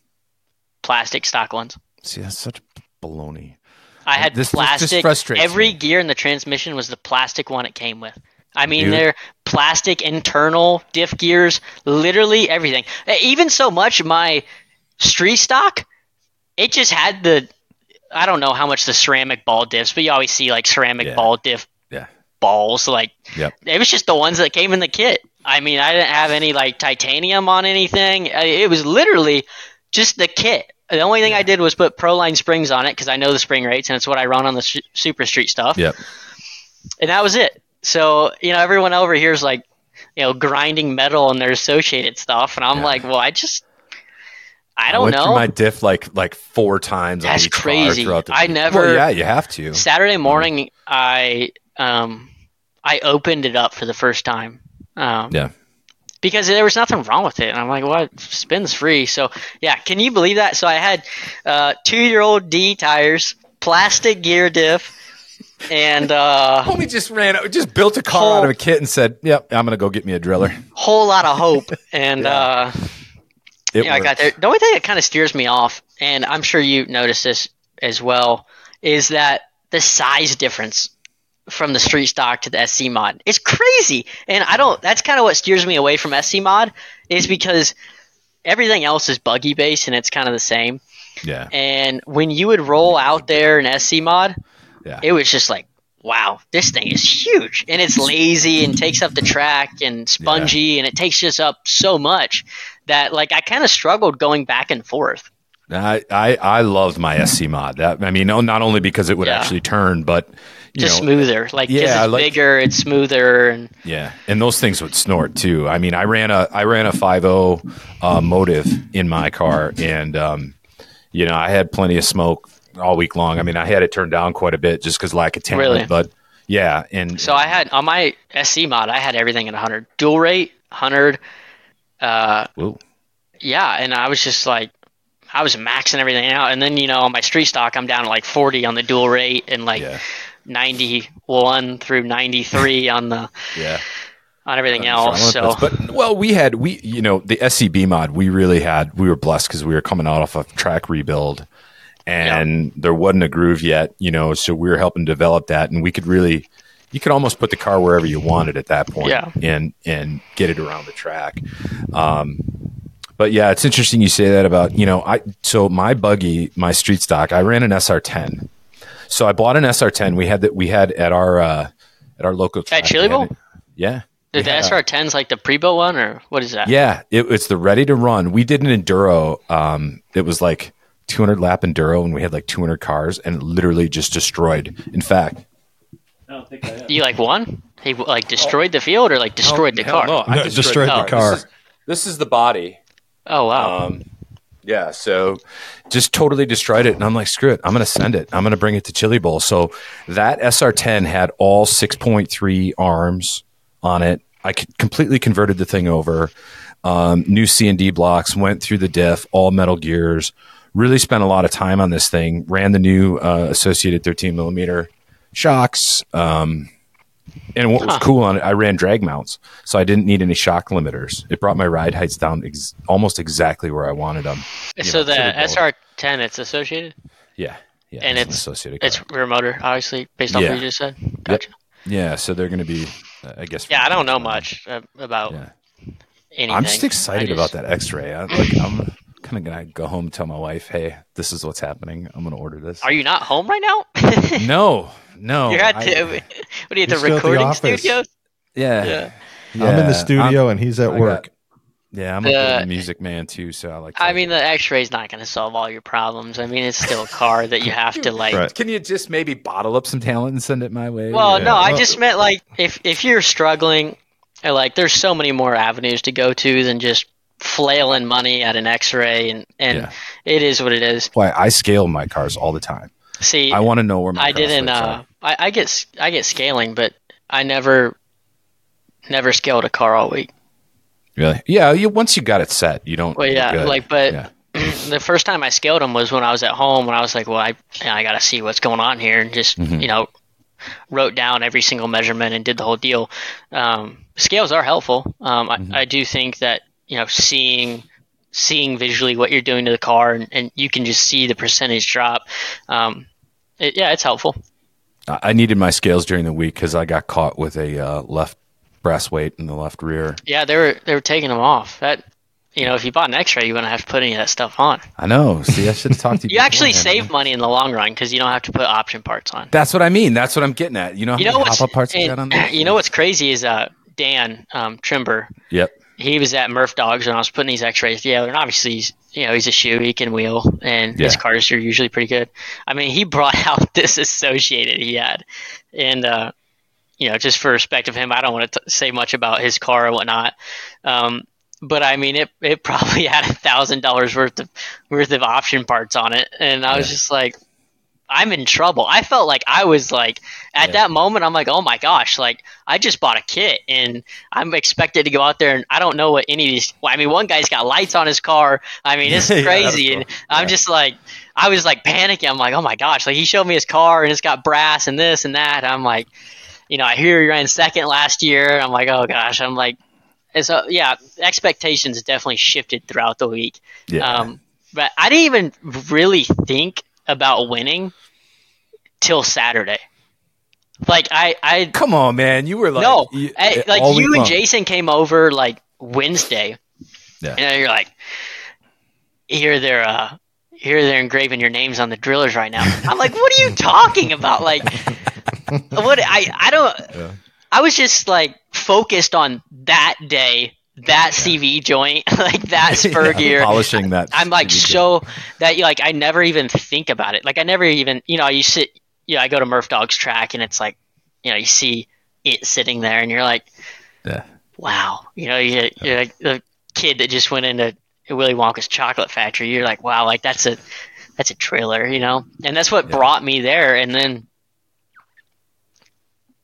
Plastic stock ones. See, that's such baloney. I had This- this just plastic. frustrates every me. gear in the transmission was the plastic one it came with. I mean, Dude. they're plastic internal diff gears, literally everything. Even so much, my street stock, it just had the. I don't know how much the ceramic ball diffs, but you always see like ceramic Yeah. ball diff Yeah. balls. Like Yep. it was just the ones that came in the kit. I mean, I didn't have any like titanium on anything. It was literally just the kit. The only thing I did was put Proline springs on it because I know the spring rates and it's what I run on the su- Super Street stuff. Yep. And that was it. So, you know, everyone over here is like, you know, grinding metal and their associated stuff. And I'm Yeah. like, well, I just, I I don't went know. through my diff like like four times. on That's crazy. I never- Well, yeah, you have to. Saturday morning, I, um, I opened it up for the first time. Um, Yeah. because there was nothing wrong with it. And I'm like, well, spins free. So yeah, can you believe that? So I had uh, two year old D tires, plastic gear diff, and uh, Homie just ran, just built a car Whole- out of a kit and said, "Yep, I'm gonna go get me a driller." whole lot of hope. And Yeah. uh, yeah, I got there. The only thing that kind of steers me off, and I'm sure you noticed this as well, is that the size difference from the street stock to the SC mod. It's crazy, and I don't. That's kind of what steers me away from SC mod, is because everything else is buggy based and it's kind of the same. Yeah, And when you would roll out there an SC mod, yeah. it was just like, wow, this thing is huge and it's lazy and takes up the track and spongy and it takes just up so much that like I kind of struggled going back and forth. I, I I loved my SC mod. That I mean, no, not only because it would Yeah. actually turn, but just know, smoother. Like yeah, it's like- bigger, it's smoother, and Yeah, and those things would snort too. I mean, I ran a I ran a 50 uh, motive in my car, and um, you know I had plenty of smoke all week long. I mean, I had it turned down quite a bit just because lack of talent. Really? But yeah, and so I had on my SC mod, I had everything at 100, dual rate 100. Uh, Whoa. yeah, and I was just like, I was maxing everything out, and then you know on my street stock, I'm down to like 40 on the dual rate, and like yeah, 91 through 93 on the yeah. on everything else. So but well, we had we you know the SCB mod. We really had we were blessed because we were coming out off a track rebuild, and there wasn't a groove yet. You know, so we were helping develop that, and we could really you could almost put the car wherever you wanted at that point, Yeah. and and get it around the track. Um, but yeah, it's interesting you say that about you know I so my buggy my street stock I ran an SR10, so I bought an SR10. We had that we had at our uh, at our local at Chili Bowl? Yeah. the, we the had- SR10's like the pre-built one, or what is that? yeah, it, it's the ready to run. We did an enduro. Um, it was like 200 lap enduro, and we had like 200 cars, and literally just destroyed. In fact, You like won? He like destroyed the field, or like destroyed the car? no, I No, destroyed the car. This is, this is the body. Oh wow! Um, yeah, so just totally destroyed it, and I'm like, screw it, I'm gonna send it. I'm gonna bring it to Chili Bowl. So that SR10 had all 6.3 arms on it. I completely converted the thing over. Um, new C and D blocks, went through the diff, all metal gears. Really spent a lot of time on this thing. Ran the new uh, associated 13 millimeter shocks. Um, and what was Huh. cool on it, I ran drag mounts, so I didn't need any shock limiters. It brought my ride heights down ex- almost exactly where I wanted them. so know, the Chili Bowl. SR10, it's associated, Yeah, yeah, and an it's associated. it's rear motor, obviously, based on Yeah. what you just said. Gotcha. yeah, so they're going to be, uh, I guess. Yeah, I don't know much uh, about Yeah. anything. I'm just excited I about that X-ray. I, like, I'm kind of gonna go home and tell my wife, "Hey, this is what's happening. I'm gonna order this." Are you not home right now? no, no. You're at I- the, what are you at the He's still at the recording office. studio? yeah, Yeah. I'm in the studio and he's at I work. got- yeah, I'm a The- bit of a music man too, so I like. To, I mean, the X-ray is not going to solve all your problems. I mean, it's still a car that you have to like. Right. can you just maybe bottle up some talent and send it my way? Well, Yeah. no, I just meant like if if you're struggling, uh, like there's so many more avenues to go to than just flailing money at an X-ray, and and Yeah. it is what it is. Why I scale my cars all the time. See, I want to know where my I didn't. Uh. I, I get I get scaling, but I never never scaled a car all week. Really? Yeah. You once you got it set, you don't. Well, yeah, like, but Yeah. the first time I scaled them was when I was at home, when I was like, well, I I got to see what's going on here, and just Mhm. you know wrote down every single measurement and did the whole deal. Um, scales are helpful. Um, Mhm. I, I do think that you know seeing seeing visually what you're doing to the car, and, and you can just see the percentage drop. Um, it, yeah, it's helpful. I needed my scales during the week because I got caught with a uh, left brass weight in the left rear. Yeah, they were they were taking them off. That you know, if you bought an X-ray, you wouldn't have to put any of that stuff on. I know. See, I should have talked to you. You actually save money in the long run because you don't have to put option parts on. That's what I mean. That's what I'm getting at. You know, how You know many what's parts and- got on there? you know what's crazy is uh Dan um, Trimber. Yep. He was at Murph Dogs when I was putting these X-rays together, and obviously he's you know he's a shoe, he can wheel, and his cars are usually pretty good. I mean, he brought out this associated he had, and uh, you know just for respect of him, I don't want to t- say much about his car or whatnot. Um, but I mean, it it probably had a thousand dollars worth of worth of option parts on it, and I was just like, I'm in trouble. I felt like I was like at Yeah. that moment. I'm like, oh my gosh, like I just bought a kit and I'm expected to go out there and I don't know what any of these. Well, I mean, one guy's got lights on his car. I mean, it's Yeah, crazy, cool. and I'm just like, I was like panicking. I'm like, oh my gosh, like he showed me his car and it's got brass and this and that. I'm like, you know, I hear he ran second last year. I'm like, oh gosh, I'm like, and so yeah, expectations definitely shifted throughout the week. Yeah. Um, but I didn't even really think about winning till Saturday. Like I, I Come on, man. You were like no, you, I- like you and long. Jason came over like Wednesday, Yeah. and you're like, here they're, uh, here they're engraving your names on the drillers right now. I'm like, what are you talking about? Like, what? I, I don't. Yeah. I was just like focused on that day, that CV joint, like that spur Yeah, gear. polishing that. I'm like CD. so that you like I never even think about it. Like I never even you know you sit yeah, I go to Murph Dog's track and it's like, you know, you see it sitting there and you're like, Yeah. wow, you know, you, you're like the kid that just went into Willy Wonka's chocolate factory. You're like, wow, like that's a that's a trailer, you know, and that's what brought me there. And then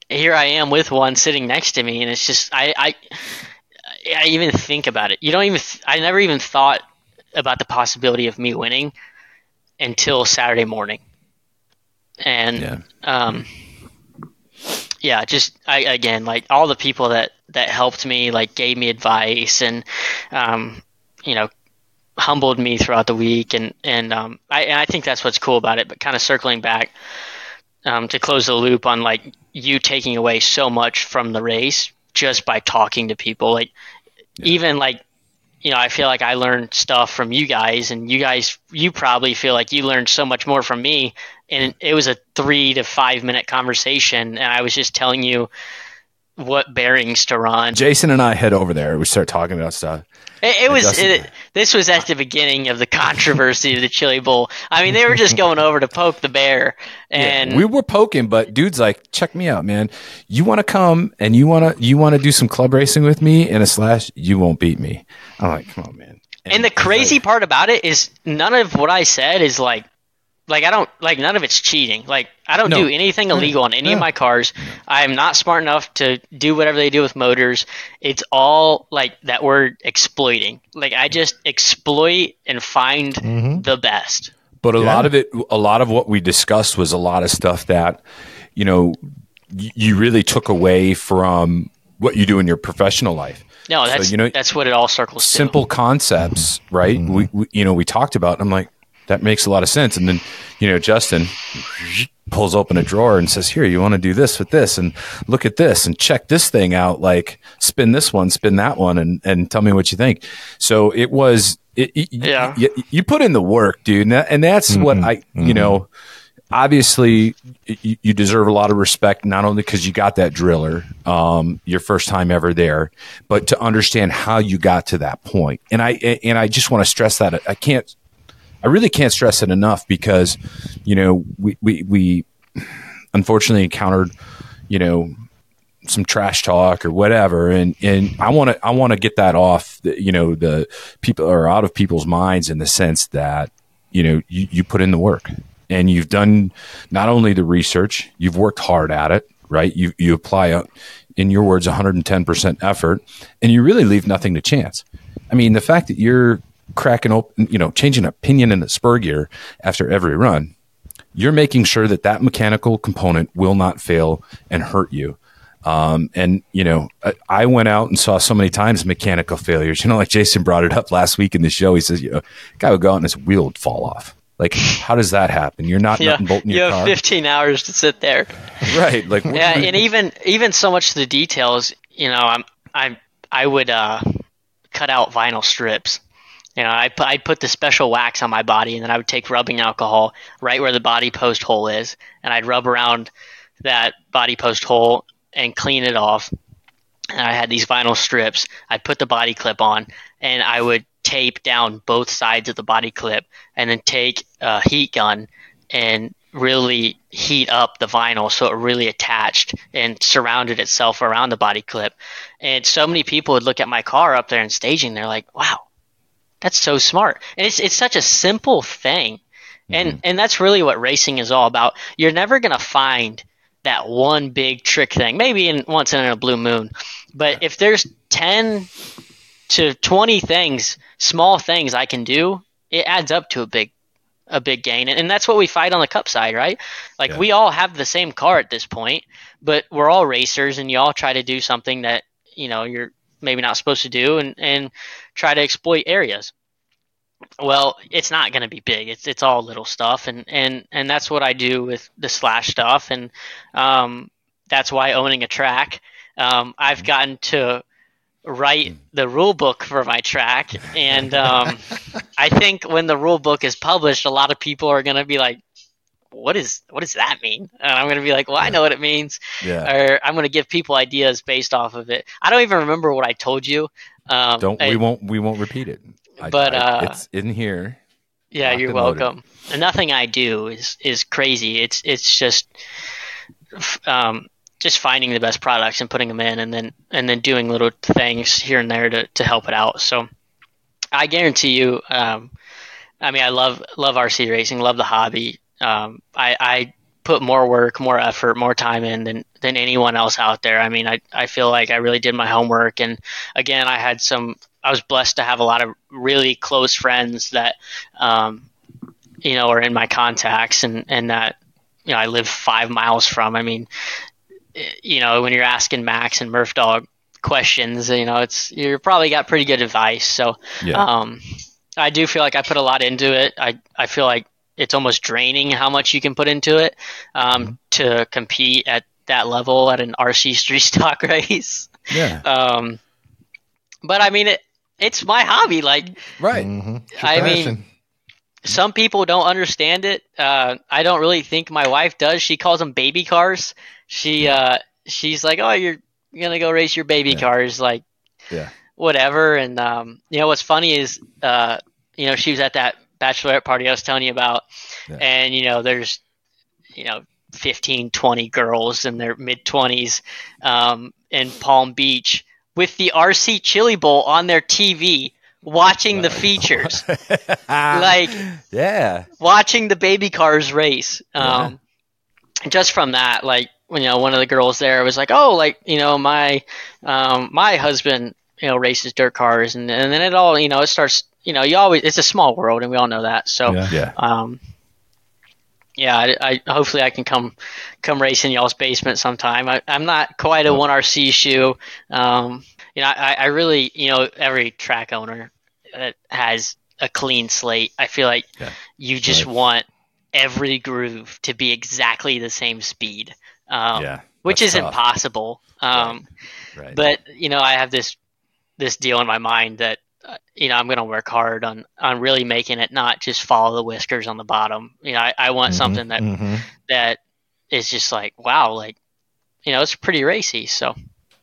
here I am with one sitting next to me, and it's just I I, I even think about it. You don't even I never even thought about the possibility of me winning until Saturday morning, and Yeah. um, yeah, just I again like all the people that that helped me, like gave me advice and um, you know humbled me throughout the week, and and um, I and I think that's what's cool about it. But kind of circling back um, to close the loop on like you taking away so much from the race just by talking to people, like even like you know, I feel like I learned stuff from you guys, and you guys, you probably feel like you learned so much more from me. And it was a three to five minute conversation, and I was just telling you what bearings to run. Jason and I head over there. We start talking about stuff. It, it was it, this was at the beginning of the controversy of the Chili Bowl. I mean, they were just going over to poke the bear, and we were poking, but dude's like, check me out, man. You want to come and you want to you want to do some club racing with me in a slash? You won't beat me. I'm like, come on, man. And the crazy part about it is none of what I said is like like I don't like none of it's cheating. Like I don't No. do anything illegal on any No. of my cars. I am not smart enough to do whatever they do with motors. It's all like that word exploiting. Like I just exploit and find Mm-hmm. the best. But a lot of it, a lot of what we discussed was a lot of stuff that, you know, you really took away from what you do in your professional life. No, that's you know- that's what it all circles to. Simple concepts, right? We, we, you know, we talked about. I'm like, that makes a lot of sense. And then, you know, Justin pulls open a drawer and says, "Here, you want to do this with this, and look at this, and check this thing out. Like, spin this one, spin that one, and and tell me what you think." So it was. It, it- Yeah. you, you put in the work, dude, and, that, and that's what I, you know, obviously you, you deserve a lot of respect, not only because you got that driller, um, your first time ever there, but to understand how you got to that point. And I, and I just want to stress that I can't, I really can't stress it enough because, you know, we, we, we unfortunately encountered, you know, some trash talk or whatever. And and I want to I want to get that off the, you know the people are out of people's minds in the sense that you know you, you put in the work and you've done not only the research you've worked hard at it right? You you apply a, in your words 110% effort and you really leave nothing to chance. I mean the fact that you're cracking open you know changing a pinion in the spur gear after every run you're making sure that that mechanical component will not fail and hurt you. Um, and you know, I, I went out and saw so many times mechanical failures. You know, like Jason brought it up last week in the show. He says, you know, guy would go out and his wheel would fall off. Like, how does that happen? You're not Yeah, bolting you have car, 15 hours to sit there. right? Like, yeah, and even even so much to the details, you know, I'm I I would uh, cut out vinyl strips. You know, I put I'd put the special wax on my body, and then I would take rubbing alcohol right where the body post hole is, and I'd rub around that body post hole and clean it off. And I had these vinyl strips. I'd put the body clip on, and I would tape down both sides of the body clip, and then take a heat gun and really heat up the vinyl so it really attached and surrounded itself around the body clip. And so many people would look at my car up there in staging, they're like, "Wow, that's so smart." And it's it's such a simple thing. And mm-hmm. and that's really what racing is all about. You're never going to find that one big trick thing. Maybe in once in a blue moon. But if there's 10 to 20 things, small things I can do, it adds up to a big a big gain. And, and that's what we fight on the cup side, right? Like Yeah. we all have the same car at this point, but we're all racers and you all try to do something that, you know, you're maybe not supposed to do and, and try to exploit areas. Well, it's not going to be big. It's it's all little stuff, and and and that's what I do with the slash stuff, and um, that's why owning a track, um, I've gotten to write the rule book for my track, and um, I think when the rule book is published, a lot of people are going to be like, "What is what does that mean?" And I'm going to be like, "Well, I know what it means," yeah. or I'm going to give people ideas based off of it. I don't even remember what I told you. Um, Don't I- we won't we won't repeat it. I- But, uh, it's in here. Yeah, you're welcome. And nothing I do is is crazy. It's it's just um, just finding the best products and putting them in, and then and then doing little things here and there to to help it out. So I guarantee you. Um, I mean, I love love RC racing, love the hobby. Um, I, I put more work, more effort, more time in than than anyone else out there. I mean, I I feel like I really did my homework, and again, I had some. I was blessed to have a lot of really close friends that, um, you know, are in my contacts, and and that you know I live five miles from. I mean, you know, when you're asking Max and Murph Dog questions, you know, it's you're probably got pretty good advice. So, yeah. um, I do feel like I put a lot into it. I I feel like it's almost draining how much you can put into it um, mm-hmm. to compete at that level at an RC street stock race. Yeah. Um, but I mean, it it's my hobby. Like, right. Mm-hmm. I mean, some people don't understand it. Uh, I don't really think my wife does. She calls them baby cars. She uh, she's like, oh, you're gonna go race your baby yeah. cars, like, yeah, whatever. And um, you know what's funny is, uh, you know, she was at that bachelorette party I was telling you about, yeah. and you know, there's, you know, 15, 20 girls in their mid 20s um, in Palm Beach with the RC Chili Bowl on their TV watching the features. like, yeah, watching the baby cars race. Um, yeah. Just from that, like, you know, one of the girls there was like, "Oh, like, you know, my um, my husband, you know, races dirt cars," and and then it all, you know, it starts. You know, you always it's a small world, and we all know that. So, yeah. yeah. Um, yeah, I, I, hopefully I can come come race in y'all's basement sometime. I, am not quite a one RC shoe. Um, you know, I, I really, you know, every track owner that has a clean slate, I feel like yeah. you just right. want every groove to be exactly the same speed. Um, yeah, which is tough. impossible. Um, right. Right. But you know, I have this this deal in my mind that you know I'm going to work hard on on really making it not just follow the whiskers on the bottom. You know, I, I want mm-hmm, something that mm-hmm. that is just like wow, like you know, it's pretty racy. So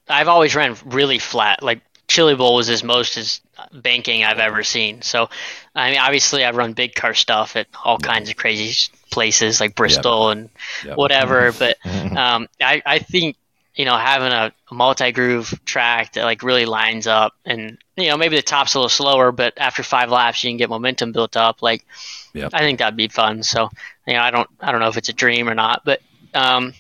I've always ran really flat. Like Chili Bowl was as most as banking I've ever seen. So, I mean, obviously I've run big car stuff at all kinds of crazy places like Bristol yep. and yep. whatever. but um, I, I think you know having a, a multi groove track that like really lines up and you know maybe the top's a little slower, but after five laps you can get momentum built up. Like, yep. I think that'd be fun. So, you know, I don't I don't know if it's a dream or not, but um,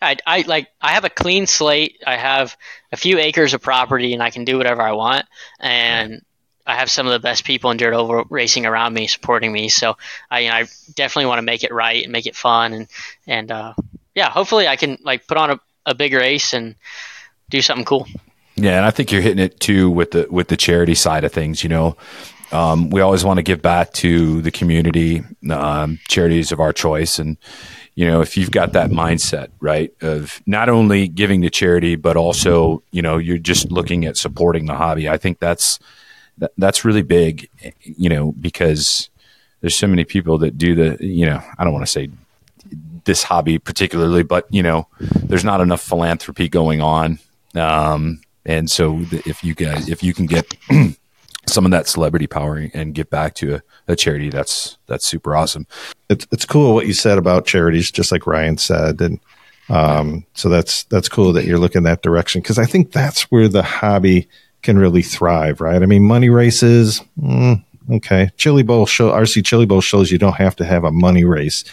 I, I like I have a clean slate. I have a few acres of property, and I can do whatever I want. And I have some of the best people in dirt oval racing around me, supporting me. So I, you know, I definitely want to make it right and make it fun. And and uh, yeah, hopefully I can like put on a, a big race and do something cool. Yeah, and I think you're hitting it too with the with the charity side of things. You know, um, we always want to give back to the community, um, charities of our choice, and you know, if you've got that mindset, right, of not only giving to charity, but also, you know, you're just looking at supporting the hobby. I think that's that, that's really big, you know, because there's so many people that do the, you know, I don't want to say this hobby particularly, but you know, there's not enough philanthropy going on. Um, and so if you guys, if you can get some of that celebrity power and give back to a, a, charity, that's that's super awesome. It's it's cool what you said about charities, just like Ryan said, and um, so that's that's cool that you're looking that direction because I think that's where the hobby can really thrive, right? I mean, money races, mm, okay, Chili Bowl show RC Chili Bowl shows you don't have to have a money race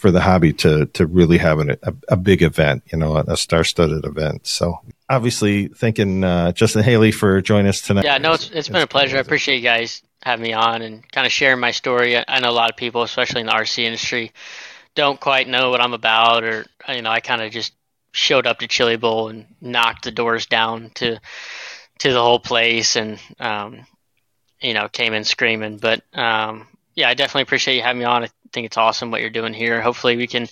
for the hobby to to really have an, a, a big event, you know, a star studded event. So obviously thanking uh, Justin Haley for joining us tonight. Yeah, no, it's, it's been a pleasure. I appreciate you guys having me on and kind of sharing my story. I know a lot of people, especially in the RC industry, don't quite know what I'm about, or you know, I kind of just showed up to Chili Bowl and knocked the doors down to to the whole place, and um, you know, came in screaming. But um, yeah, I definitely appreciate you having me on. I think it's awesome what you're doing here. Hopefully, we can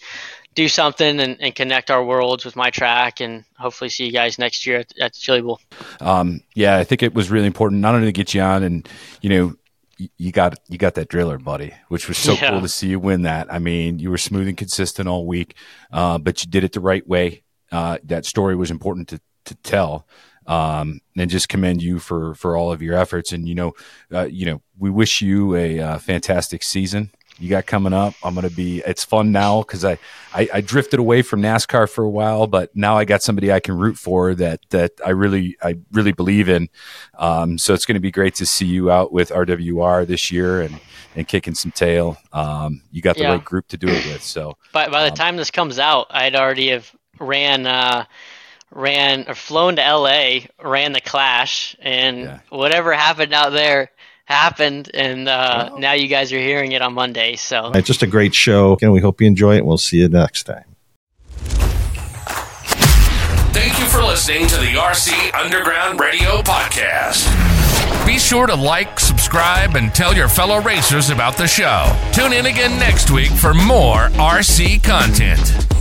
do something and, and, connect our worlds with my track and hopefully see you guys next year at, at Chili Bowl. Um, yeah, I think it was really important not only to get you on and, you know, you got you got that driller, buddy, which was so yeah. cool to see you win that. I mean, you were smooth and consistent all week, uh, but you did it the right way. Uh, that story was important to to tell. um, and just commend you for for all of your efforts. And you know, uh, you know, we wish you a uh, fantastic season you got coming up. I'm going to be, it's fun now because I, I, I, drifted away from NASCAR for a while, but now I got somebody I can root for that, that I really, I really believe in. Um, so it's going to be great to see you out with RWR this year and, and kicking some tail. Um, you got the yeah. right group to do it with. So by, by the um, time this comes out, I'd already have ran, uh, ran or flown to LA, ran the clash and yeah. whatever happened out there, happened, and uh, now you guys are hearing it on Monday. So it's just a great show, and we hope you enjoy it. We'll see you next time. Thank you for listening to the RC Underground Radio Podcast. Be sure to like, subscribe, and tell your fellow racers about the show. Tune in again next week for more RC content.